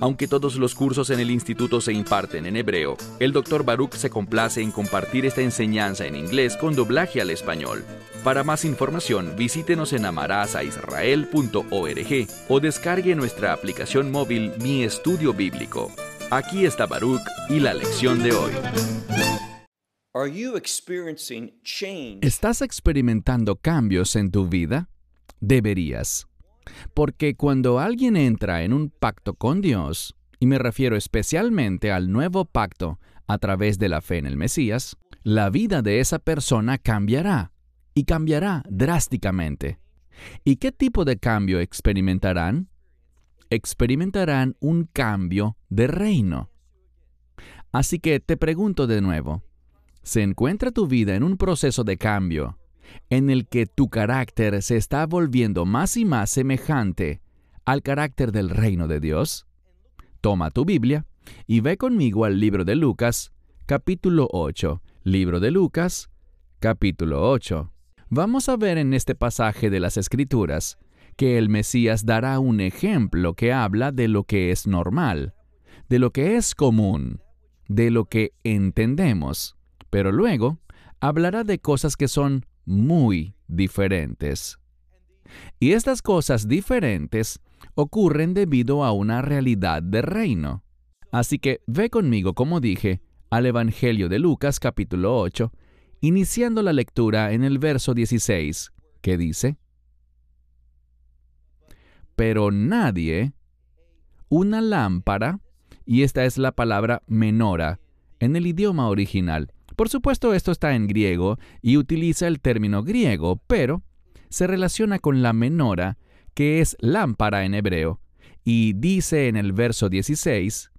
Aunque todos los cursos en el instituto se imparten en hebreo, el Dr. Baruch se complace en compartir esta enseñanza en inglés con doblaje al español. Para más información, visítenos en amarazaisrael.org o descargue nuestra aplicación móvil Mi Estudio Bíblico. Aquí está Baruch y la lección de hoy. ¿Estás experimentando cambios en tu vida? Deberías. Porque cuando alguien entra en un pacto con Dios, y me refiero especialmente al nuevo pacto a través de la fe en el Mesías, la vida de esa persona cambiará, y cambiará drásticamente. ¿Y qué tipo de cambio experimentarán? Experimentarán un cambio de reino. Así que te pregunto de nuevo, ¿se encuentra tu vida en un proceso de cambio en el que tu carácter se está volviendo más y más semejante al carácter del reino de Dios? Toma tu Biblia y ve conmigo al libro de Lucas, capítulo 8. Libro de Lucas, capítulo 8. Vamos a ver en este pasaje de las Escrituras que el Mesías dará un ejemplo que habla de lo que es normal, de lo que es común, de lo que entendemos, pero luego hablará de cosas que son muy diferentes. Y estas cosas diferentes ocurren debido a una realidad de reino. Así que ve conmigo, como dije, al Evangelio de Lucas capítulo 8, iniciando la lectura en el verso 16, que dice, Pero nadie, una lámpara, y esta es la palabra menora en el idioma original, por supuesto, esto está en griego y utiliza el término griego, pero se relaciona con la menora, que es lámpara en hebreo, y dice en el verso 16,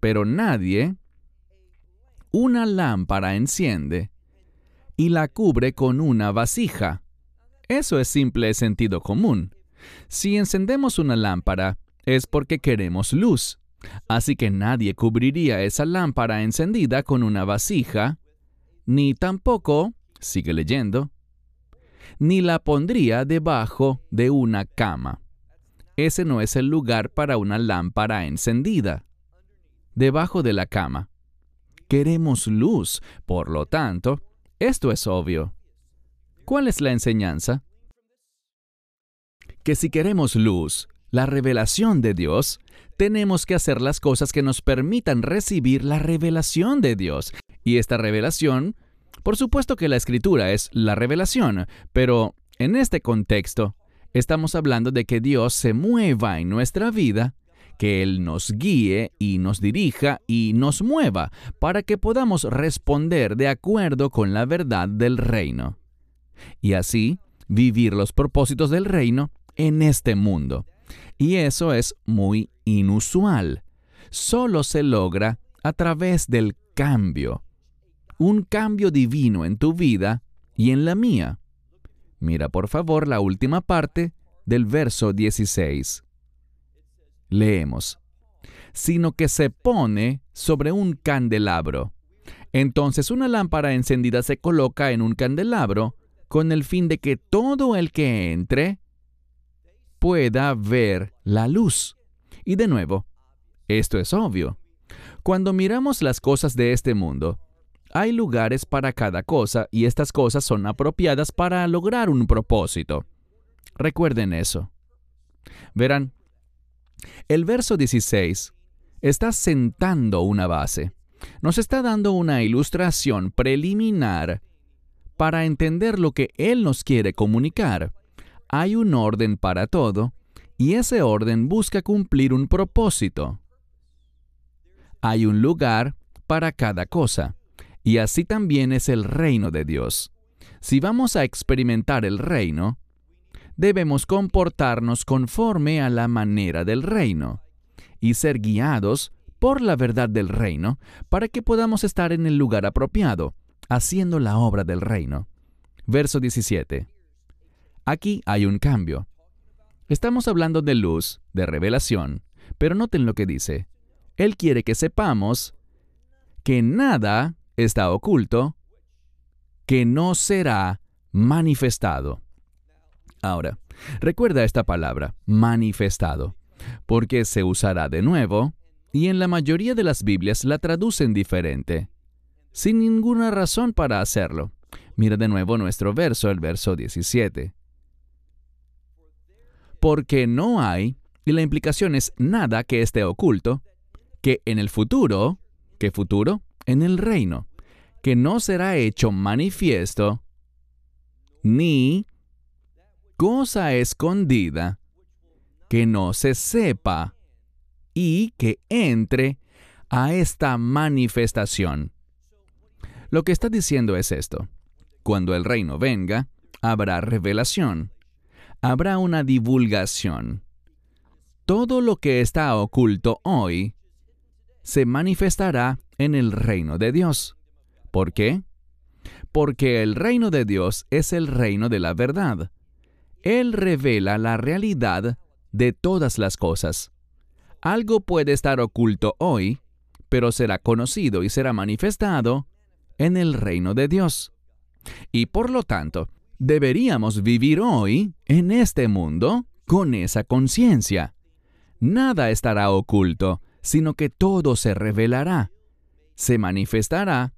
pero nadie una lámpara enciende y la cubre con una vasija. Eso es simple sentido común. Si encendemos una lámpara, es porque queremos luz. Así que nadie cubriría esa lámpara encendida con una vasija, ni tampoco, sigue leyendo, ni la pondría debajo de una cama. Ese no es el lugar para una lámpara encendida. Debajo de la cama. Queremos luz, por lo tanto, esto es obvio. ¿Cuál es la enseñanza? Que si queremos luz, la revelación de Dios, tenemos que hacer las cosas que nos permitan recibir la revelación de Dios. Y esta revelación, por supuesto que la escritura es la revelación, pero en este contexto, estamos hablando de que Dios se mueva en nuestra vida, que Él nos guíe y nos dirija y nos mueva para que podamos responder de acuerdo con la verdad del reino. Y así, vivir los propósitos del reino en este mundo. Y eso es muy inusual. Solo se logra a través del cambio. Un cambio divino en tu vida y en la mía. Mira por favor la última parte del verso 16. Leemos. Sino que se pone sobre un candelabro. Entonces una lámpara encendida se coloca en un candelabro con el fin de que todo el que entre pueda ver la luz. Y de nuevo, esto es obvio. Cuando miramos las cosas de este mundo, hay lugares para cada cosa y estas cosas son apropiadas para lograr un propósito. Recuerden eso. Verán, el verso 16 está sentando una base. Nos está dando una ilustración preliminar para entender lo que Él nos quiere comunicar hay un orden para todo y ese orden busca cumplir un propósito. Hay un lugar para cada cosa y así también es el reino de Dios. Si vamos a experimentar el reino, debemos comportarnos conforme a la manera del reino y ser guiados por la verdad del reino para que podamos estar en el lugar apropiado, haciendo la obra del reino. Verso 17. Aquí hay un cambio. Estamos hablando de luz, de revelación, pero noten lo que dice. Él quiere que sepamos que nada está oculto, que no será manifestado. Ahora, recuerda esta palabra, manifestado, porque se usará de nuevo y en la mayoría de las Biblias la traducen diferente, sin ninguna razón para hacerlo. Mira de nuevo nuestro verso, el verso 17. Porque no hay, y la implicación es nada que esté oculto, que en el futuro, ¿qué futuro? En el reino, que no será hecho manifiesto, ni cosa escondida, que no se sepa y que entre a esta manifestación. Lo que está diciendo es esto. Cuando el reino venga, habrá revelación, habrá una divulgación. Todo lo que está oculto hoy se manifestará en el reino de Dios. ¿Por qué? Porque el reino de Dios es el reino de la verdad. Él revela la realidad de todas las cosas. Algo puede estar oculto hoy, pero será conocido y será manifestado en el reino de Dios. Y por lo tanto, deberíamos vivir hoy en este mundo con esa conciencia. Nada estará oculto, sino que todo se revelará, se manifestará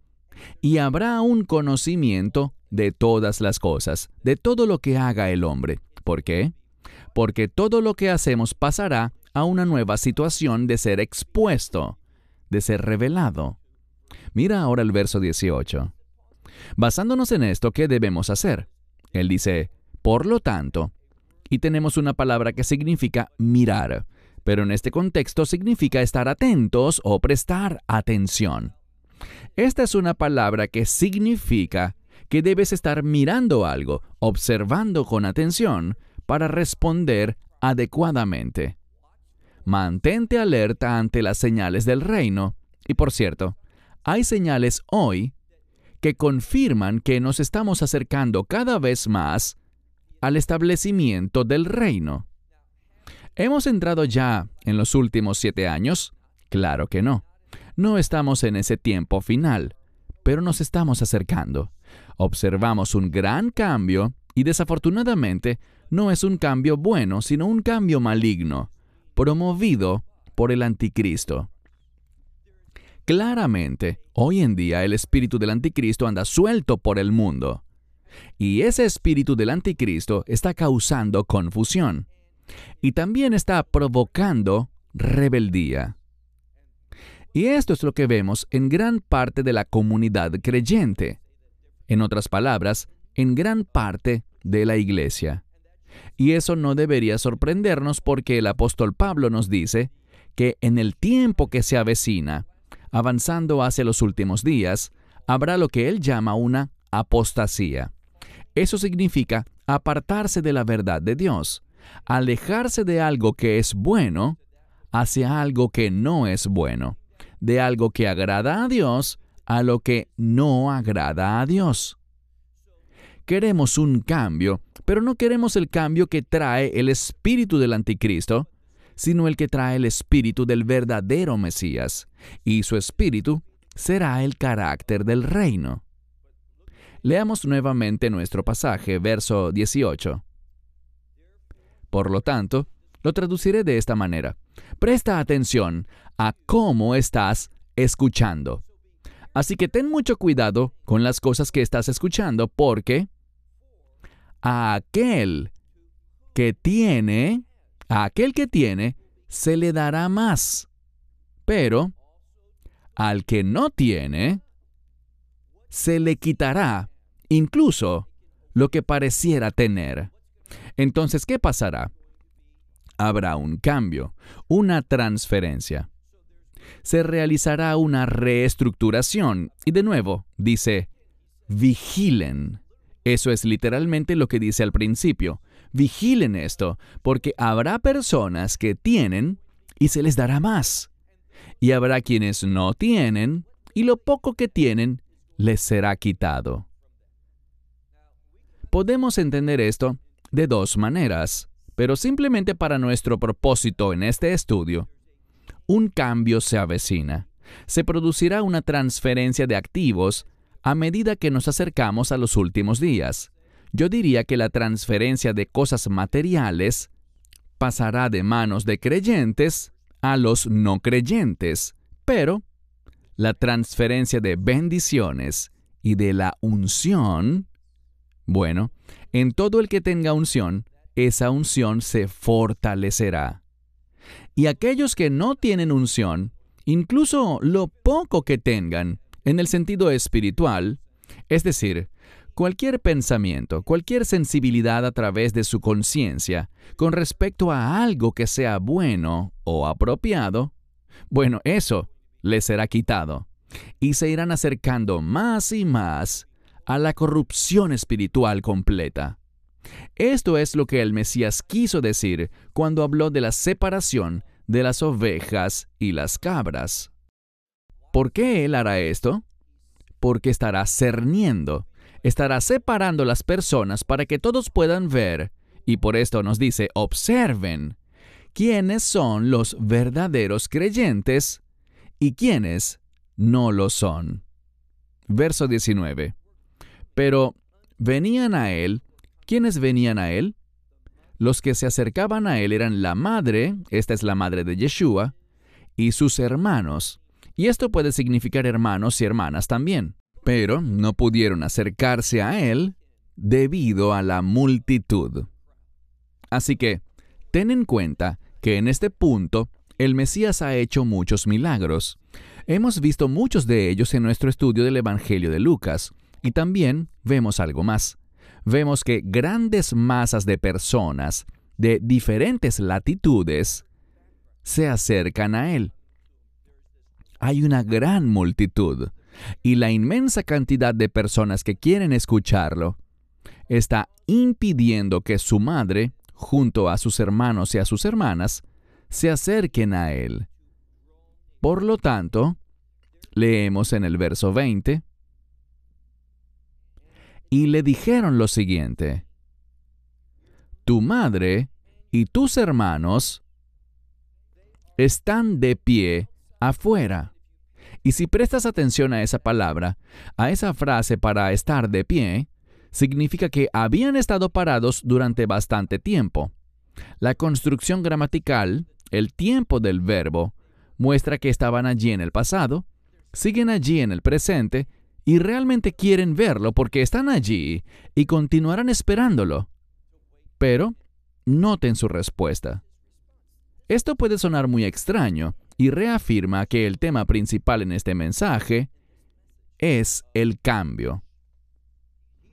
y habrá un conocimiento de todas las cosas, de todo lo que haga el hombre. ¿Por qué? Porque todo lo que hacemos pasará a una nueva situación de ser expuesto, de ser revelado. Mira ahora el verso 18. Basándonos en esto, ¿qué debemos hacer? Él dice, por lo tanto, y tenemos una palabra que significa mirar, pero en este contexto significa estar atentos o prestar atención. Esta es una palabra que significa que debes estar mirando algo, observando con atención, para responder adecuadamente. Mantente alerta ante las señales del reino. Y por cierto, hay señales hoy que confirman que nos estamos acercando cada vez más al establecimiento del reino. ¿Hemos entrado ya en los últimos siete años? Claro que no. No estamos en ese tiempo final, pero nos estamos acercando. Observamos un gran cambio y desafortunadamente no es un cambio bueno, sino un cambio maligno, promovido por el anticristo. Claramente, hoy en día el espíritu del anticristo anda suelto por el mundo. Y ese espíritu del anticristo está causando confusión. Y también está provocando rebeldía. Y esto es lo que vemos en gran parte de la comunidad creyente. En otras palabras, en gran parte de la iglesia. Y eso no debería sorprendernos porque el apóstol Pablo nos dice que en el tiempo que se avecina, avanzando hacia los últimos días, habrá lo que él llama una apostasía. Eso significa apartarse de la verdad de Dios, alejarse de algo que es bueno hacia algo que no es bueno, de algo que agrada a Dios a lo que no agrada a Dios. Queremos un cambio, pero no queremos el cambio que trae el espíritu del anticristo, sino el que trae el espíritu del verdadero Mesías, y su espíritu será el carácter del reino. Leamos nuevamente nuestro pasaje, verso 18. Por lo tanto, lo traduciré de esta manera. Presta atención a cómo estás escuchando. Así que ten mucho cuidado con las cosas que estás escuchando porque a aquel que tiene a aquel que tiene, se le dará más. Pero al que no tiene, se le quitará incluso lo que pareciera tener. Entonces, ¿qué pasará? Habrá un cambio, una transferencia. Se realizará una reestructuración. Y de nuevo, dice, vigilen. Eso es literalmente lo que dice al principio. Vigilen esto, porque habrá personas que tienen y se les dará más. Y habrá quienes no tienen y lo poco que tienen les será quitado. Podemos entender esto de dos maneras, pero simplemente para nuestro propósito en este estudio. Un cambio se avecina. Se producirá una transferencia de activos a medida que nos acercamos a los últimos días. Yo diría que la transferencia de cosas materiales pasará de manos de creyentes a los no creyentes, pero la transferencia de bendiciones y de la unción, bueno, en todo el que tenga unción, esa unción se fortalecerá. Y aquellos que no tienen unción, incluso lo poco que tengan, en el sentido espiritual, es decir, cualquier pensamiento, cualquier sensibilidad a través de su conciencia con respecto a algo que sea bueno o apropiado, bueno, eso les será quitado y se irán acercando más y más a la corrupción espiritual completa. Esto es lo que el Mesías quiso decir cuando habló de la separación de las ovejas y las cabras. ¿Por qué Él hará esto? Porque estará cerniendo estará separando las personas para que todos puedan ver, y por esto nos dice, observen, quiénes son los verdaderos creyentes y quiénes no lo son. Verso 19. Pero venían a él, ¿quiénes venían a él? Los que se acercaban a él eran la madre, esta es la madre de Yeshua, y sus hermanos. Y esto puede significar hermanos y hermanas también pero no pudieron acercarse a él debido a la multitud. Así que, ten en cuenta que en este punto el Mesías ha hecho muchos milagros. Hemos visto muchos de ellos en nuestro estudio del Evangelio de Lucas, y también vemos algo más. Vemos que grandes masas de personas de diferentes latitudes se acercan a Él. Hay una gran multitud y la inmensa cantidad de personas que quieren escucharlo está impidiendo que su madre, junto a sus hermanos y a sus hermanas, se acerquen a él. Por lo tanto, leemos en el verso 20, y le dijeron lo siguiente, tu madre y tus hermanos están de pie afuera. Y si prestas atención a esa palabra, a esa frase para estar de pie, significa que habían estado parados durante bastante tiempo. La construcción gramatical, el tiempo del verbo, muestra que estaban allí en el pasado, siguen allí en el presente y realmente quieren verlo porque están allí y continuarán esperándolo. Pero noten su respuesta. Esto puede sonar muy extraño, y reafirma que el tema principal en este mensaje es el cambio.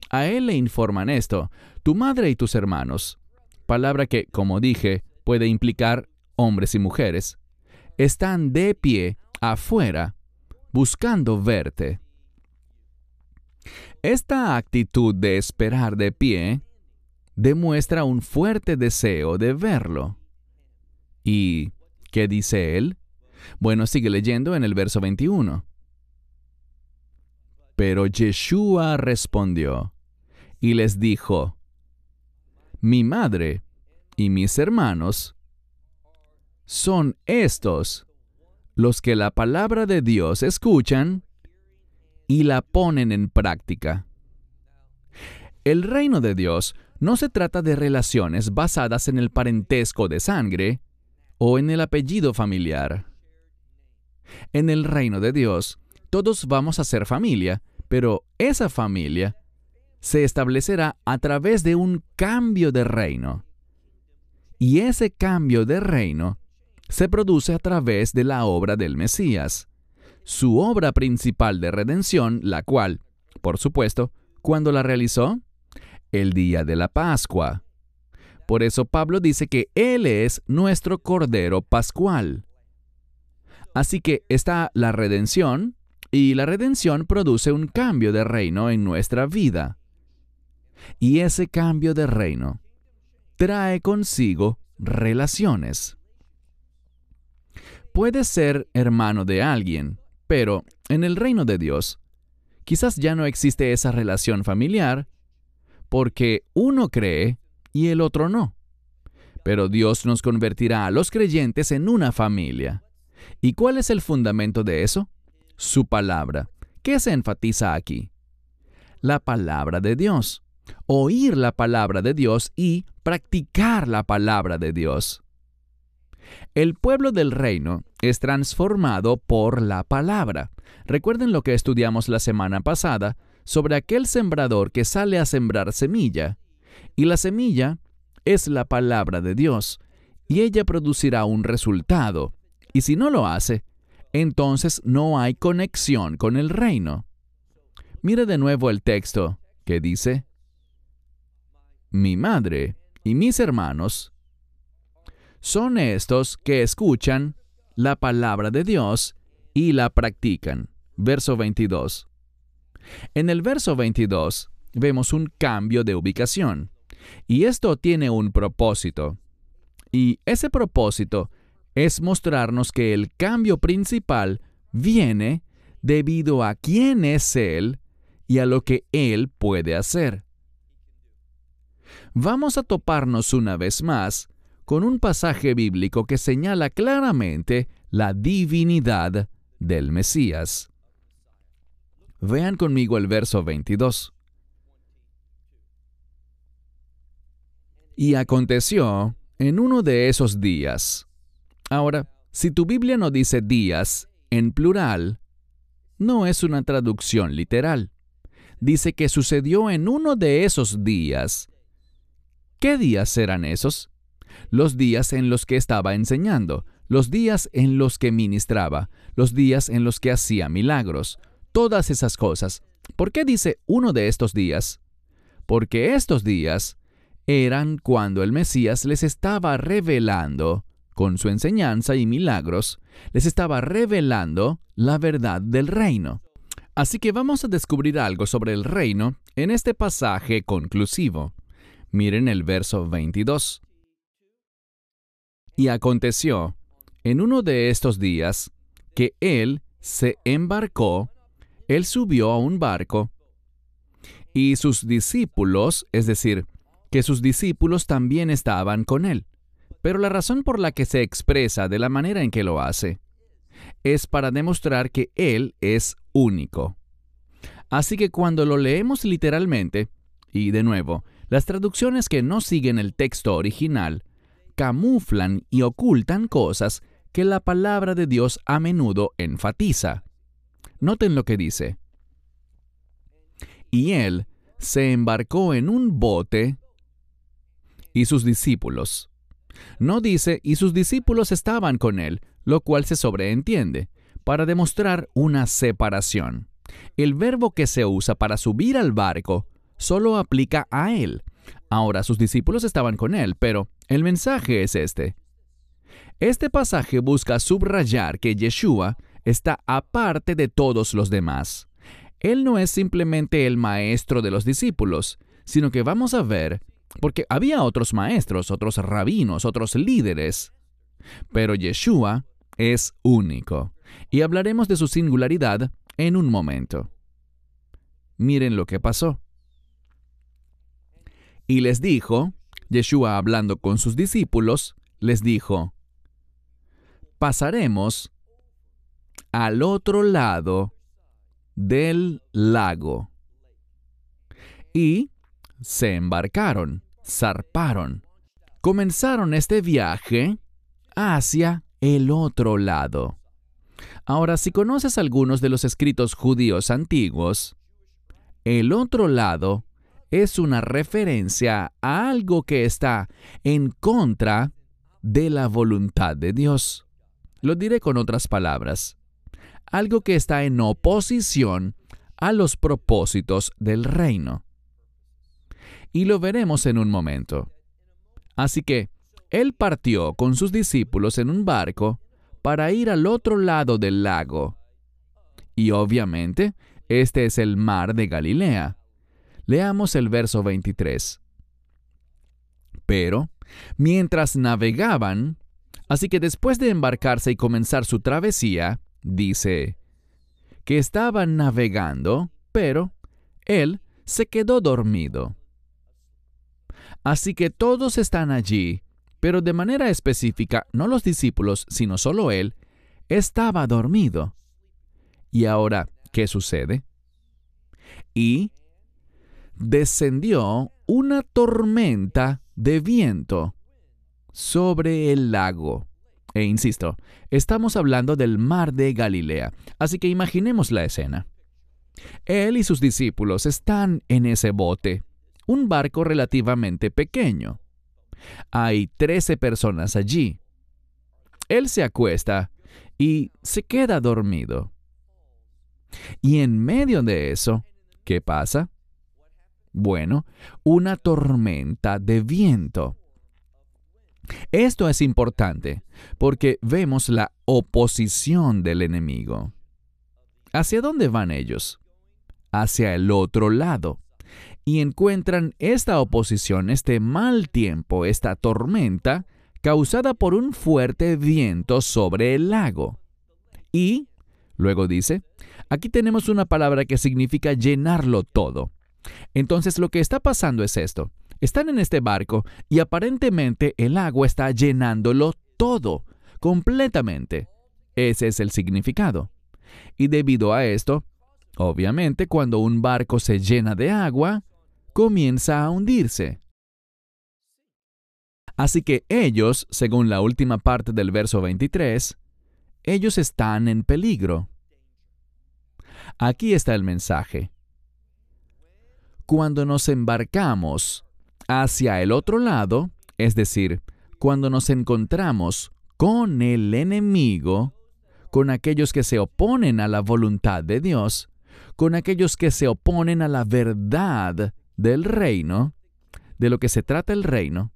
A él le informan esto, tu madre y tus hermanos, palabra que, como dije, puede implicar hombres y mujeres, están de pie afuera buscando verte. Esta actitud de esperar de pie demuestra un fuerte deseo de verlo. ¿Y qué dice él? Bueno, sigue leyendo en el verso 21. Pero Yeshua respondió y les dijo, Mi madre y mis hermanos son estos los que la palabra de Dios escuchan y la ponen en práctica. El reino de Dios no se trata de relaciones basadas en el parentesco de sangre o en el apellido familiar. En el reino de Dios, todos vamos a ser familia, pero esa familia se establecerá a través de un cambio de reino. Y ese cambio de reino se produce a través de la obra del Mesías, su obra principal de redención, la cual, por supuesto, ¿cuándo la realizó? El día de la Pascua. Por eso Pablo dice que Él es nuestro Cordero Pascual. Así que está la redención, y la redención produce un cambio de reino en nuestra vida. Y ese cambio de reino trae consigo relaciones. Puedes ser hermano de alguien, pero en el reino de Dios, quizás ya no existe esa relación familiar, porque uno cree y el otro no. Pero Dios nos convertirá a los creyentes en una familia. ¿Y cuál es el fundamento de eso? Su palabra. ¿Qué se enfatiza aquí? La palabra de Dios. Oír la palabra de Dios y practicar la palabra de Dios. El pueblo del reino es transformado por la palabra. Recuerden lo que estudiamos la semana pasada sobre aquel sembrador que sale a sembrar semilla. Y la semilla es la palabra de Dios, y ella producirá un resultado. Y si no lo hace, entonces no hay conexión con el reino. Mire de nuevo el texto que dice, Mi madre y mis hermanos son estos que escuchan la palabra de Dios y la practican. Verso 22. En el verso 22 vemos un cambio de ubicación, y esto tiene un propósito. Y ese propósito es mostrarnos que el cambio principal viene debido a quién es Él y a lo que Él puede hacer. Vamos a toparnos una vez más con un pasaje bíblico que señala claramente la divinidad del Mesías. Vean conmigo el verso 22. Y aconteció en uno de esos días. Ahora, si tu Biblia no dice días en plural, no es una traducción literal. Dice que sucedió en uno de esos días. ¿Qué días eran esos? los días en los que estaba enseñando, los días en los que ministraba, los días en los que hacía milagros, todas esas cosas. ¿Por qué dice uno de estos días? Porque estos días eran cuando el Mesías les estaba revelando, con su enseñanza y milagros, les estaba revelando la verdad del reino. Así que vamos a descubrir algo sobre el reino en este pasaje conclusivo. Miren el verso 22. Y aconteció, en uno de estos días, que él se embarcó, él subió a un barco, y sus discípulos, es decir, que sus discípulos también estaban con él. Pero la razón por la que se expresa de la manera en que lo hace es para demostrar que Él es único. Así que cuando lo leemos literalmente, y de nuevo, las traducciones que no siguen el texto original camuflan y ocultan cosas que la palabra de Dios a menudo enfatiza. Noten lo que dice. Y él se embarcó en un bote y sus discípulos. No dice y sus discípulos estaban con él, lo cual se sobreentiende, para demostrar una separación. El verbo que se usa para subir al barco solo aplica a él. Ahora sus discípulos estaban con él, pero el mensaje es este. Este pasaje busca subrayar que Yeshua está aparte de todos los demás. Él no es simplemente el maestro de los discípulos, sino que vamos a ver, porque había otros maestros, otros rabinos, otros líderes, pero Yeshua es único, y hablaremos de su singularidad en un momento. Miren lo que pasó. Y les dijo, Yeshua hablando con sus discípulos, les dijo, pasaremos al otro lado del lago. Y se embarcaron, zarparon, comenzaron este viaje hacia el otro lado. Ahora, si conoces algunos de los escritos judíos antiguos, el otro lado es una referencia a algo que está en contra de la voluntad de Dios. Lo diré con otras palabras. Algo que está en oposición a los propósitos del reino. Y lo veremos en un momento. Así que, él partió con sus discípulos en un barco para ir al otro lado del lago. Y obviamente, este es el mar de Galilea. Leamos el verso 23. Pero, mientras navegaban, así que después de embarcarse y comenzar su travesía, dice, que estaban navegando, pero él se quedó dormido. Así que todos están allí, pero de manera específica, no los discípulos, sino solo él, estaba dormido. Y ahora, ¿qué sucede? Y descendió una tormenta de viento sobre el lago. E insisto, estamos hablando del mar de Galilea, así que imaginemos la escena. Él y sus discípulos están en ese bote, un barco relativamente pequeño. Hay trece personas allí. Él se acuesta y se queda dormido. Y en medio de eso, ¿qué pasa? Bueno, una tormenta de viento. Esto es importante porque vemos la oposición del enemigo. ¿Hacia dónde van ellos? Hacia el otro lado. Y encuentran esta oposición, este mal tiempo, esta tormenta, causada por un fuerte viento sobre el lago. Y, luego dice, aquí tenemos una palabra que significa llenarlo todo. Entonces lo que está pasando es esto. Están en este barco y aparentemente el agua está llenándolo todo, completamente. Ese es el significado. Y debido a esto, obviamente cuando un barco se llena de agua, comienza a hundirse. Así que ellos, según la última parte del verso 23, ellos están en peligro. Aquí está el mensaje. Cuando nos embarcamos hacia el otro lado, es decir, cuando nos encontramos con el enemigo, con aquellos que se oponen a la voluntad de Dios, con aquellos que se oponen a la verdad del reino, de lo que se trata el reino,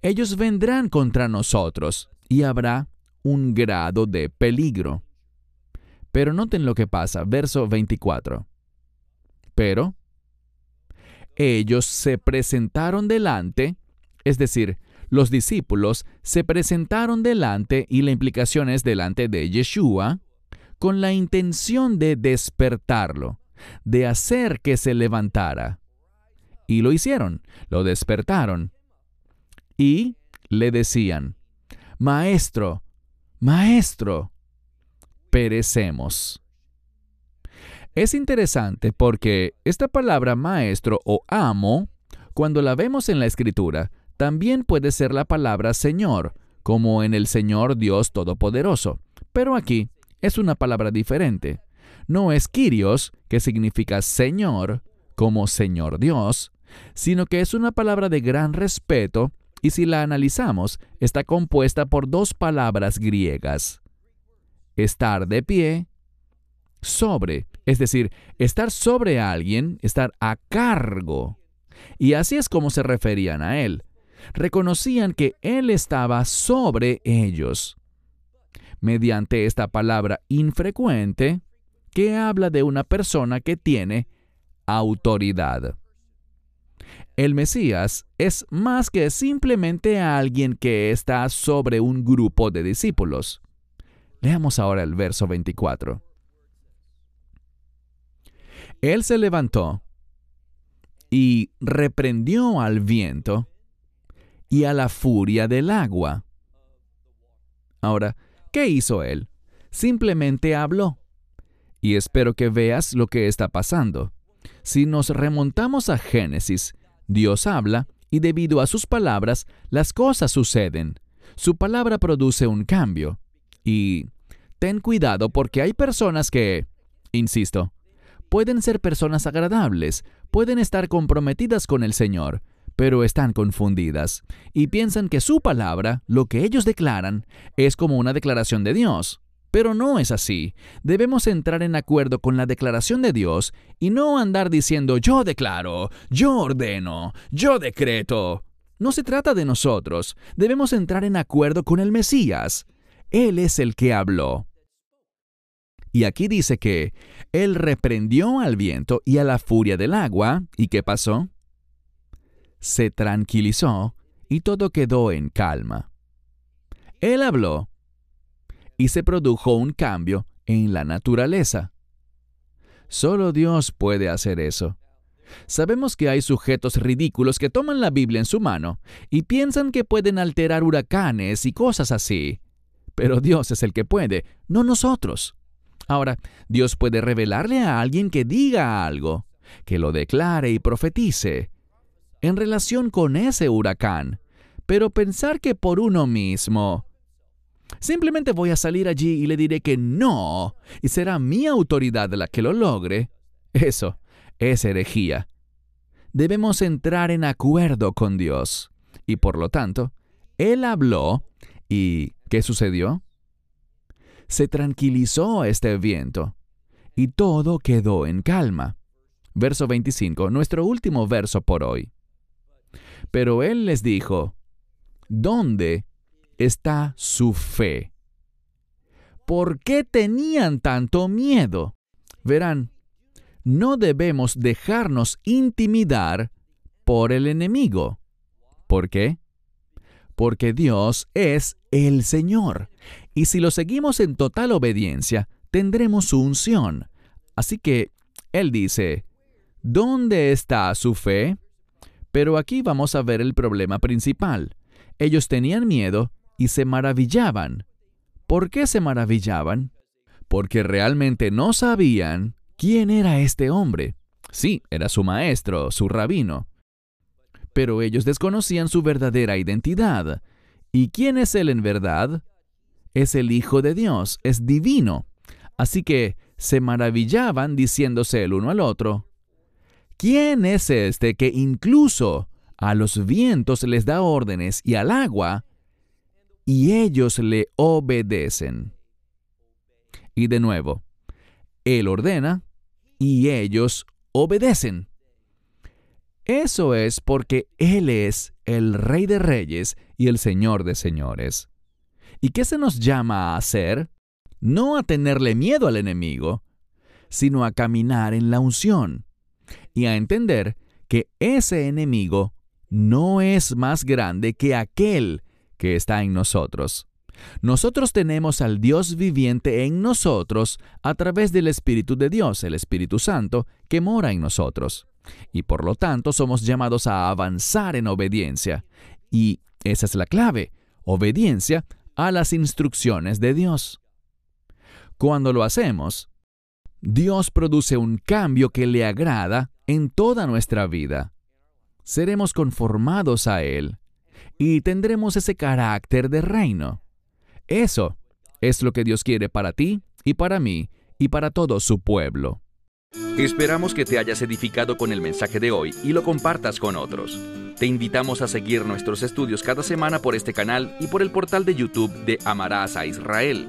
ellos vendrán contra nosotros y habrá un grado de peligro. Pero noten lo que pasa, verso 24. Pero ellos se presentaron delante, es decir, los discípulos se presentaron delante, y la implicación es delante de Yeshua, con la intención de despertarlo, de hacer que se levantara. Y lo hicieron, lo despertaron. Y le decían, Maestro, Maestro, perecemos. Es interesante porque esta palabra maestro o amo, cuando la vemos en la escritura, también puede ser la palabra Señor, como en el Señor Dios Todopoderoso. Pero aquí es una palabra diferente. No es Kyrios, que significa Señor, como Señor Dios, sino que es una palabra de gran respeto y si la analizamos, está compuesta por dos palabras griegas. Estar de pie, sobre, es decir, estar sobre alguien, estar a cargo. Y así es como se referían a él. Reconocían que él estaba sobre ellos. Mediante esta palabra infrecuente, que habla de una persona que tiene autoridad. El Mesías es más que simplemente alguien que está sobre un grupo de discípulos. Leamos ahora el verso 24. Él se levantó y reprendió al viento y a la furia del agua. Ahora, ¿qué hizo él? Simplemente habló. Y espero que veas lo que está pasando. Si nos remontamos a Génesis, Dios habla y debido a sus palabras las cosas suceden. Su palabra produce un cambio. Y ten cuidado porque hay personas que, insisto, pueden ser personas agradables, pueden estar comprometidas con el Señor, pero están confundidas y piensan que su palabra, lo que ellos declaran, es como una declaración de Dios. Pero no es así. Debemos entrar en acuerdo con la declaración de Dios y no andar diciendo yo declaro, yo ordeno, yo decreto. No se trata de nosotros. Debemos entrar en acuerdo con el Mesías. Él es el que habló. Y aquí dice que él reprendió al viento y a la furia del agua. ¿Y qué pasó? Se tranquilizó y todo quedó en calma. Él habló y se produjo un cambio en la naturaleza. Solo Dios puede hacer eso. Sabemos que hay sujetos ridículos que toman la Biblia en su mano y piensan que pueden alterar huracanes y cosas así. Pero Dios es el que puede, no nosotros. Ahora, Dios puede revelarle a alguien que diga algo, que lo declare y profetice en relación con ese huracán, pero pensar que por uno mismo, simplemente voy a salir allí y le diré que no, y será mi autoridad la que lo logre, eso es herejía. Debemos entrar en acuerdo con Dios. Y por lo tanto, Él habló y ¿qué sucedió? Se tranquilizó este viento y todo quedó en calma. Verso 25, nuestro último verso por hoy. Pero Él les dijo, ¿dónde está su fe? ¿Por qué tenían tanto miedo? Verán, no debemos dejarnos intimidar por el enemigo. ¿Por qué? Porque Dios es el Señor, y si lo seguimos en total obediencia, tendremos su unción. Así que Él dice, ¿dónde está su fe? Pero aquí vamos a ver el problema principal. Ellos tenían miedo y se maravillaban. ¿Por qué se maravillaban? Porque realmente no sabían ¿Quién era este hombre? Sí, era su maestro, su rabino. Pero ellos desconocían su verdadera identidad. ¿Y quién es él en verdad? Es el Hijo de Dios, es divino. Así que se maravillaban diciéndose el uno al otro, ¿quién es este que incluso a los vientos les da órdenes y al agua, y ellos le obedecen? Y de nuevo, Él ordena y ellos obedecen. Eso es porque Él es el Rey de Reyes y el Señor de Señores. ¿Y qué se nos llama a hacer? No a tenerle miedo al enemigo, sino a caminar en la unción y a entender que ese enemigo no es más grande que aquel que está en nosotros. Nosotros tenemos al Dios viviente en nosotros a través del Espíritu de Dios, el Espíritu Santo, que mora en nosotros. Y por lo tanto somos llamados a avanzar en obediencia. Y esa es la clave, obediencia a las instrucciones de Dios. Cuando lo hacemos, Dios produce un cambio que le agrada en toda nuestra vida. Seremos conformados a Él y tendremos ese carácter de reino. Eso es lo que Dios quiere para ti y para mí y para todo su pueblo. Esperamos que te hayas edificado con el mensaje de hoy y lo compartas con otros. Te invitamos a seguir nuestros estudios cada semana por este canal y por el portal de YouTube de Amarás a Israel.